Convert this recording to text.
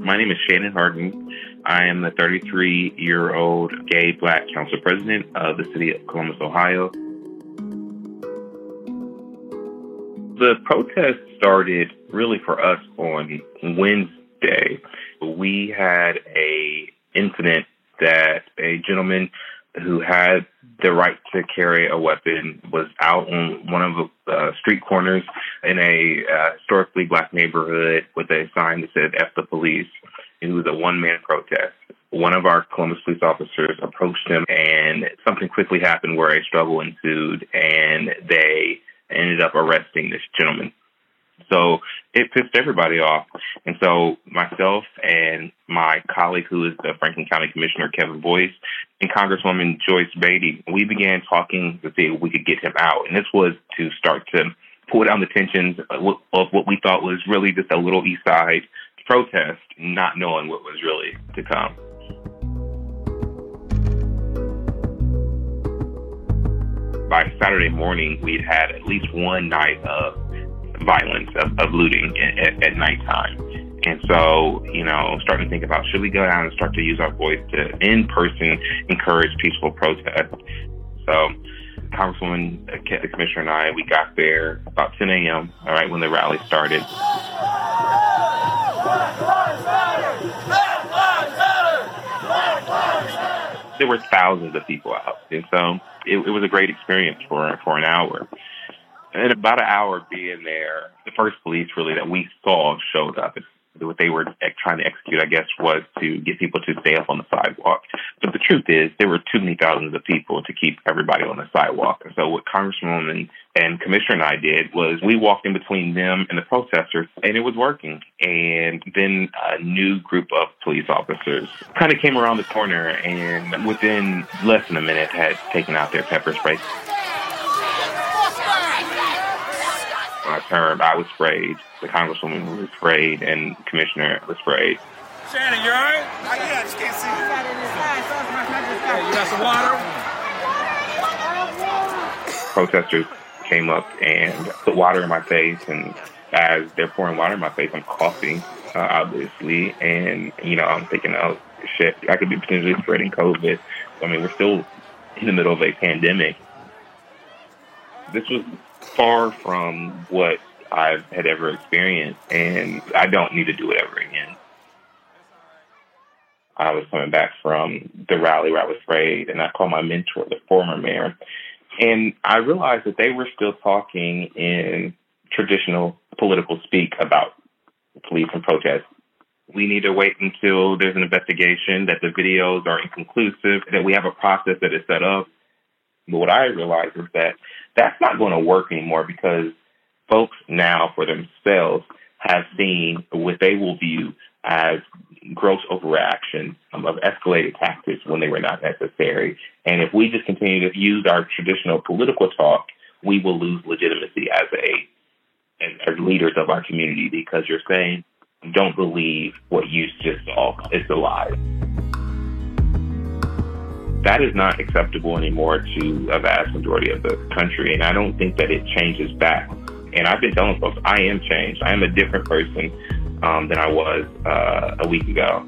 My name is Shannon Hardin. I am the 33 year old gay black council president of the city of Columbus, Ohio. The protest started really for us on Wednesday. We had a incident that a gentleman who had the right to carry a weapon was out on one of the uh, street corners in a uh, historically black neighborhood with a sign that said F the police. It was a one man protest. One of our Columbus police officers approached him and something quickly happened where a struggle ensued and they ended up arresting this gentleman. So it pissed everybody off. And so myself and my colleague, who is the Franklin County Commissioner, Kevin Boyce, and Congresswoman Joyce Beatty, we began talking to see if we could get him out. And this was to start to pull down the tensions of what we thought was really just a little East Side protest, not knowing what was really to come. By Saturday morning, we'd had at least one night of violence, of, of looting at, at nighttime. And so, you know, starting to think about should we go down and start to use our voice to in person encourage peaceful protest? So, Congresswoman, uh, the Commissioner, and I, we got there about 10 a.m., all right, when the rally started. There were thousands of people out, and so it, it was a great experience for for an hour. And about an hour being there, the first police really that we saw showed up. What they were trying to execute, I guess, was to get people to stay up on the sidewalk. But the truth is, there were too many thousands of people to keep everybody on the sidewalk. And so, what Congresswoman and Commissioner and I did was we walked in between them and the protesters, and it was working. And then a new group of police officers kind of came around the corner, and within less than a minute, had taken out their pepper spray. When I was sprayed. The congresswoman was sprayed, and commissioner was sprayed. Shannon, you all right? Yeah, I just can't see. Hey, you got some water? Protesters came up and put water in my face, and as they're pouring water in my face, I'm coughing, uh, obviously, and you know I'm thinking, oh shit, I could be potentially spreading COVID. I mean, we're still in the middle of a pandemic. This was far from what I had ever experienced, and I don't need to do it ever again. I was coming back from the rally where I was sprayed, and I called my mentor, the former mayor, and I realized that they were still talking in traditional political speak about police and protests. We need to wait until there's an investigation, that the videos are inconclusive, that we have a process that is set up. But what I realized is that that's not going to work anymore because folks now for themselves have seen what they will view as gross overreaction um, of escalated tactics when they were not necessary. And if we just continue to use our traditional political talk, we will lose legitimacy as a as, as leaders of our community because you're saying, don't believe what you just saw. It's a lie. That is not acceptable anymore to a vast majority of the country, and I don't think that it changes back. And I've been telling folks, I am changed. I am a different person um, than I was uh, a week ago.